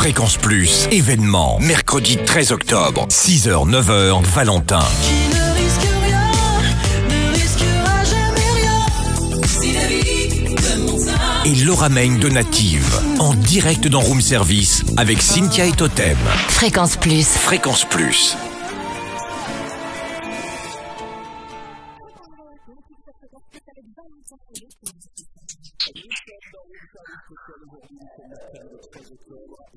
Fréquence Plus, événement, mercredi 13 octobre, 6h, 9h, Valentin. et Laura Main de Native, en direct dans Room Service avec Cynthia et Totem. Fréquence Plus. Fréquence Plus.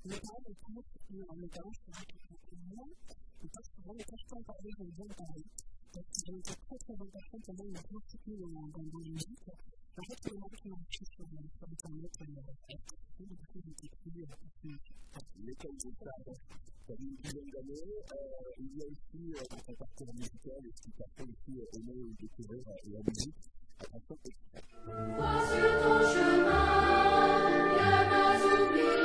notamment les tâches, notamment je pourrais te moi, les tâches souvent, les tâches pas parler, je viens de parler. Parce que a été très très importante pour moi, il la dans, les musique. En fait, c'est le qui m'a sur, de Internet, euh, et du coup, a plus L'école de a une dizaine d'années, euh, il y a aussi dans euh, ton parcours musical, et ce qui t'a fait aussi aimer et découvrir la musique, attention, c'est Vois sur ton chemin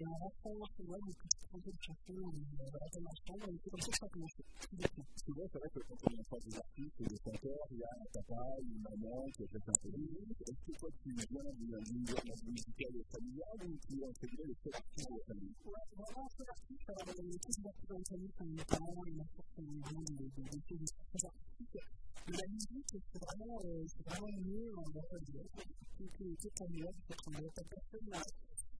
Et en rentrant chez moi, qui le chanson dans ma chambre, et c'est comme ça que c'est vrai que quand on entend des artistes et des chanteurs, il y a un papa, une maman qui a fait un peu Est-ce que toi, tu viens d'un univers musical et familial ou tu es intégré le seul artiste de la famille Ouais, vraiment, seul artiste. Alors, les la famille, comme mes parents et ma qui c'est vraiment c'est vraiment, c'est c'est familial, c'est qu'on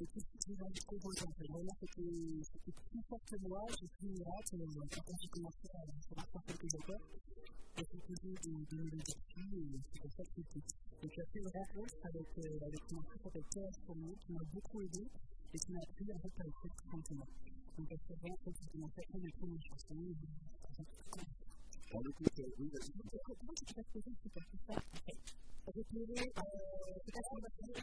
Et tout ce que j'ai vraiment, c'était plus fort que moi. J'ai pris une rate, quand j'ai commencé à repartir quelques j'ai proposé de, et que j'ai fait une rencontre avec, avec mon qui Pierre qui m'a beaucoup aidé, et qui m'a appris à fait à tout Donc, j'ai commencé à faire on écoute, oui, vas-y. Comment tu te passes C'est pas tout ça, de J'ai c'est pas ça, on va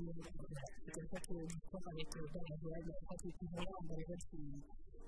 c'est comme ça que l'histoire avec Bernard Joël, que les on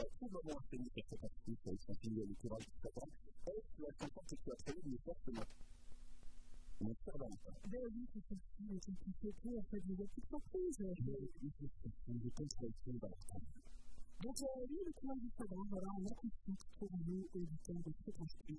à tout moment obtenu cette capacité pour échanger le courage du Satan, est-ce la capacité que tu as trouvée n'est forcément mais ça Ben oui, c'est qui fait plus, en fait, vous êtes surprise. Donc, euh, oui, le courage du Satan, voilà, on a compris pour nous, de se construire.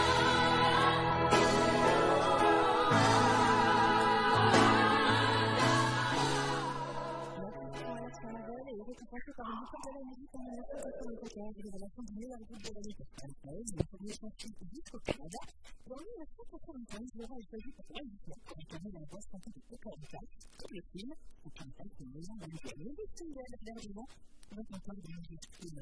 esta parte para mí siempre la música me da cosas como que te hace la familia del grupo de los países, la familia con su disco cada, pero a mí las cosas son tan luego el país que hay, la cosa de la voz con que te canta, que le tiene, que canta que no la mancha, no le tiene la verdad, no te puede dar el estilo.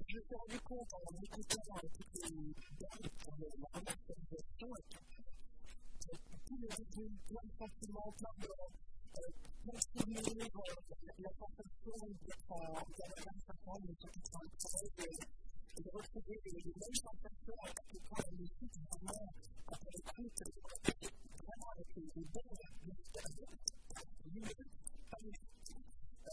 Et je me suis rendue compte, en écoutant un petit peu dans l'organisation, et que tout le monde a eu plein de sentiments, plein de... plein de une sensation d'être dans l'organisation, mais surtout dans le et j'ai retrouvé les mêmes sensations en tant qu'écrivain, mais aussi dans l'art, en tant qu'écouteur. Très bien, avec une bonne liste d'influencers, pas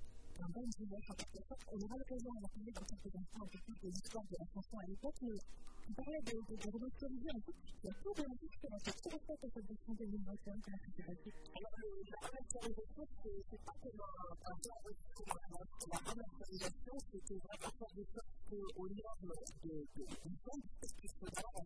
On a l'occasion d'en parler quand on plus des de la chanson à l'époque, mais on parlait de, de, un peu. Il a de musique qui cette version 2021, Alors, la c'est pas la un genre de La remasterisation, vraiment faire des choses de l'ensemble, parce que c'est vraiment en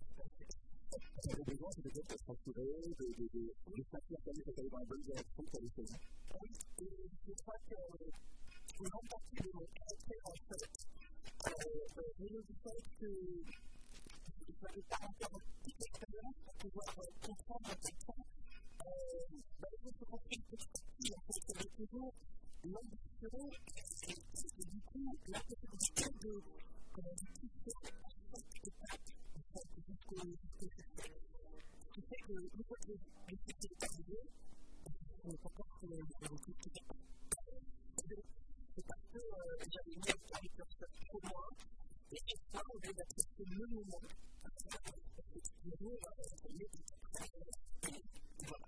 ce qu'on avait besoin, c'était peut-être de de, de, de, de dans la bonne direction, et je crois que de euh, de que je n'avais pas encore de pour pouvoir euh, comprendre à quel point je me suis de de en fait, de toujours et, du coup, la possibilité de, euh, jusqu'au Tu que que est que C'est parce que j'avais mis un caractère pour moi, et ça, on vient d'apprécier le moment. Parce que de Voilà.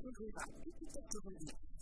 经可以把一些这部分的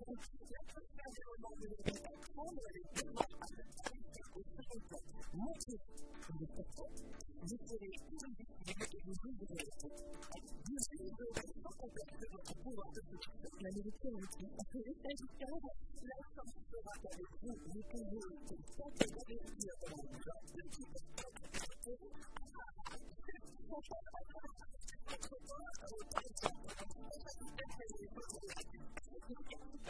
conflit qui a pris l'environnement de vous prendre les devants à cette qualité au second plan. Montez le coton, vous serez juridique et vous ouvrirez le coton. Vous aurez sans contester votre pouvoir de production. La nourriture est utile. S'agissant de la chance sera qu'avec vous, vous pouvez tenter de réussir dans le genre de tout Thank you.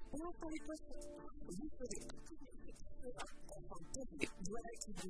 Purpose, victory, where to be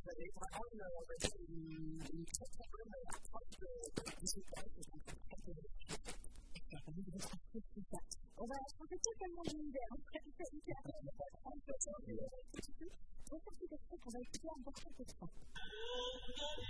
La grande chose est, par ailleurs, une toute carppe petite dessous difficulte, donc plus forte et Mama que c'est, oui dot. On ne vous attendait quand on aurait aussi un petit avion avec cette chambre surplombine Medicine Time. Deuxième chose que je loi être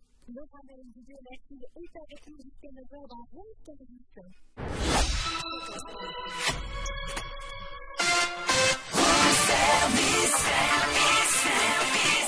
Le Ramel du Dionacide avec nous jusqua dans Télévision. Service, service, service.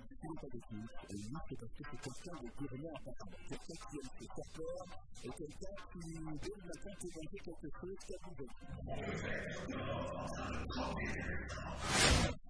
n'est pas défini. Et lui, c'est parce que c'est quelqu'un de gourmand en parlant. Quelqu'un qui aime se faire peur et quelqu'un qui, dès le matin, peut manger quelque chose qui a bougé.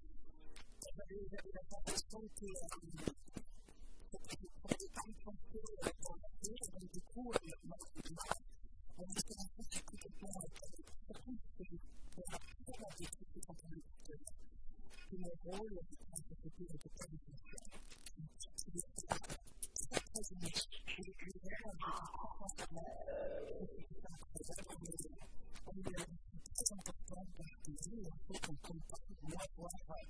believe that we have had some fear on that. But if you put it down from fear, I thought, here is the poor in the mouth of life. And I said, I think I could have more of it. The history that I could have been to the community. You know, all of the time that we do with the president. And to the other, to the president, we have a cost of that. And we are present at the point that the real people come back to work, work, work.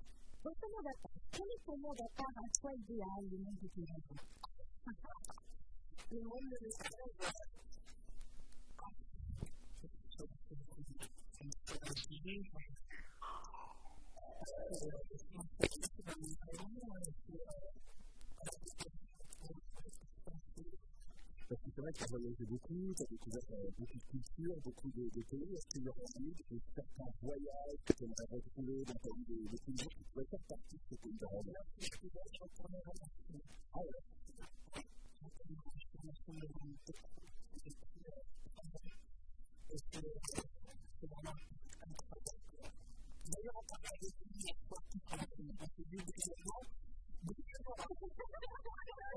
Quem tomou da terra a sua ideia e não de criança? No mundo dos caras, Thank you. Parce que c'est vrai que tu as voyagé beaucoup, tu as découvert euh, beaucoup de cultures, beaucoup de, de pays. Est-ce qu'il y aura des certains voyages que tu aimerais retrouver dans ta vie de culture qui pourraient faire partie de ce pays de Rwanda Ah ouais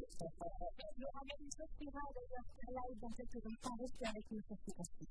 Je suis sera d'ailleurs en live dans quelques instants. avec sur ce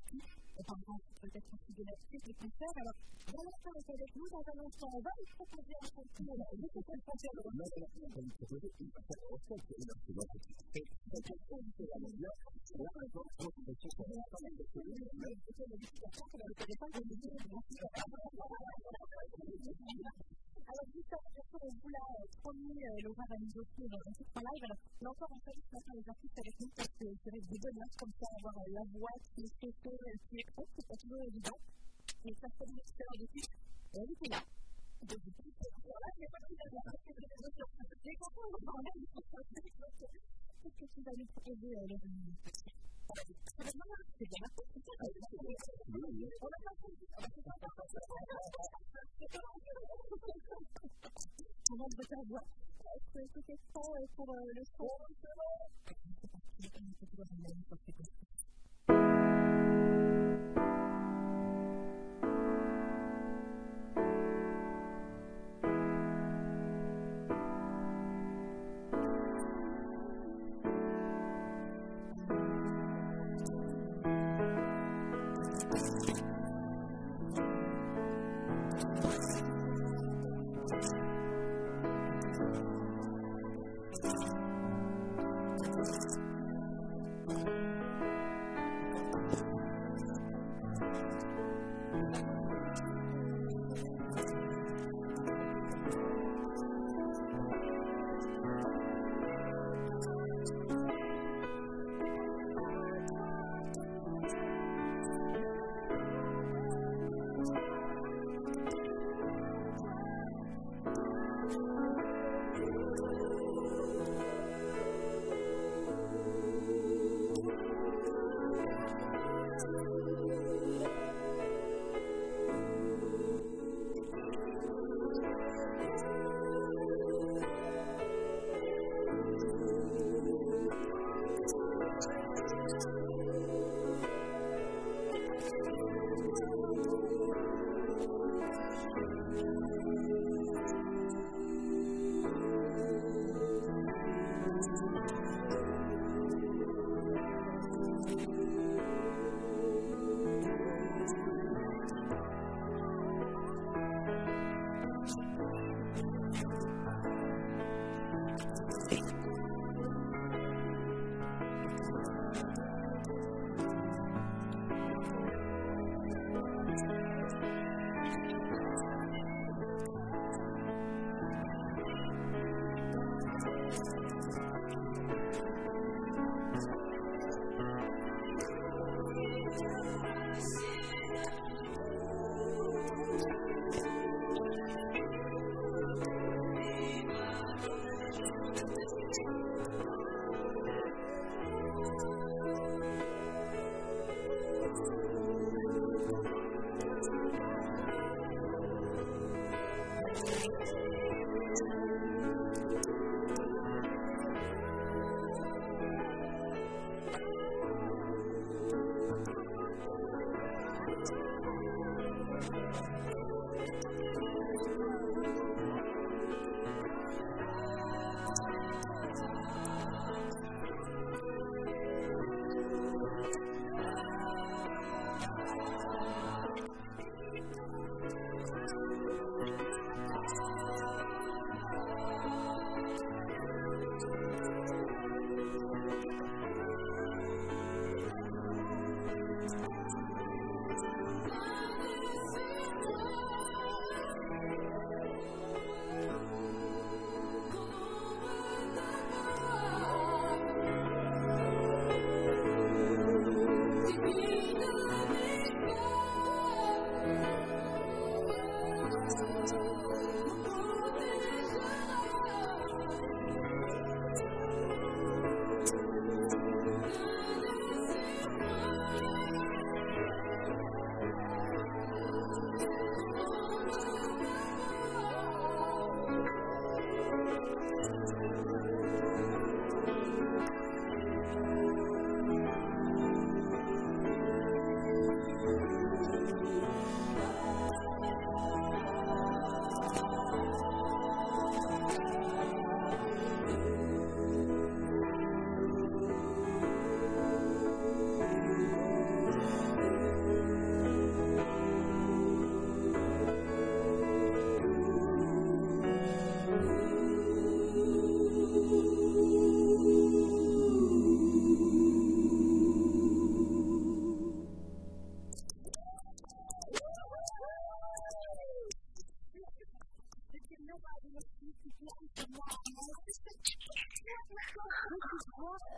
p r a t i e de la suite des concerts. Alors, Roland t a r est avec nous dans un instant. On va v u s proposer un c o n c o r s Je sais pas le concert de Roland s a On va vous proposer une affaire en fait. Et là, c'est votre succès. C'est un peu de la m u n t è r e Là, par exemple, on va vous proposer un travail e celui qui a été l'habitude à f a i r On va vous p r o p o s e un concours. Alors, juste euh, euh, à on vous l'a promis, Laura va nous offrir dans euh, un titre live. Alors, là encore, on fait ce matin les artistes avec nous parce que c'est vrai que des bonheurs comme ça, avoir la voix qui est sautée, qui est haute, c'est pas toujours évident. Mais ça fait des experts de titre. Et elle était là. Donc, du coup, voilà, j'ai pas pu la voir parce que les autres sont J'ai content de vous parler, mais je pense que c'est ce que tu vas nous proposer, Laura. Comment je vais faire voir Est-ce que c'est pour le son C'est bon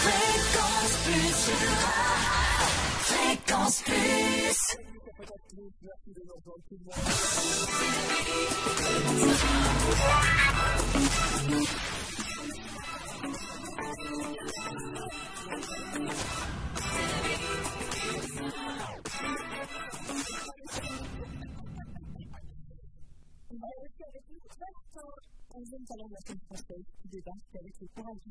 Fréquence Plus Fréquence Plus Thank you. un jeune parler de la scène française qui débarque avec le courage du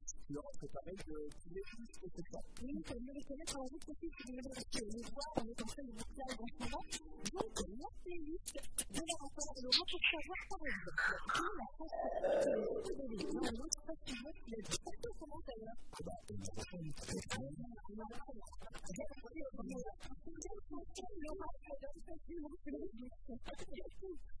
Non, c'est pareil, de les plus que ce soit. Oui, c'est mieux les connaître en route aussi, c'est parce que les on est en train de boucler en ce moment. Donc, la de la rencontre de l'Europe pour savoir, par exemple, qui la France est plus pas si vous mais c'est pas comment d'ailleurs. Ah bah, c'est pas C'est chose.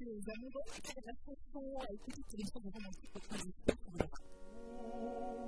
les amoureux, la chanson, écoutez, c'est l'émission de Romantique, votre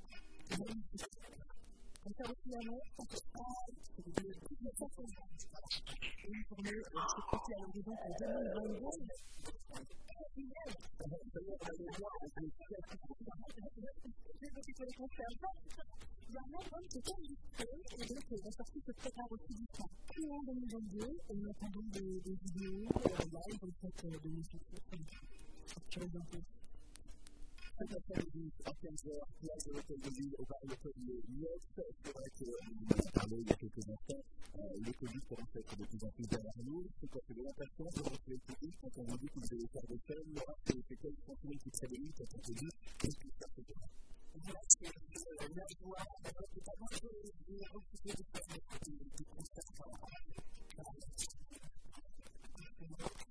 On fait aussi l'annonce, on peut pas, c'est le choses. Et une journée, c'est parti à l'horizon pour 2022. Il y a un qui est enregistré et donc la ressorties se préparent aussi du temps. Plus en 2022, on attend donc des vidéos live a fait de nos chansons. les peu, tout à du à 15h, de l'hôtel de au Le de C'est vrai qu'on en a parlé il y a quelques instants, le Covid commence être de plus en plus nous. C'est c'est de de le quand on vous dit que vous faire des c'est qui dit qu'est-ce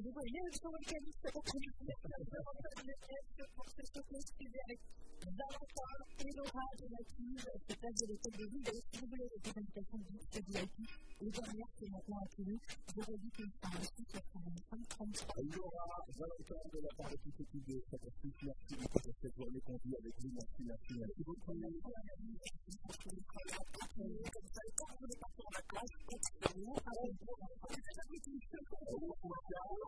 vous devez une sur le a au premier pour se chauffer, avec Valentin et Laura de la Cuse, se de de vous les maintenant Vous le de la part de de merci beaucoup cette avec vous. Merci, merci, merci vous vous. Vous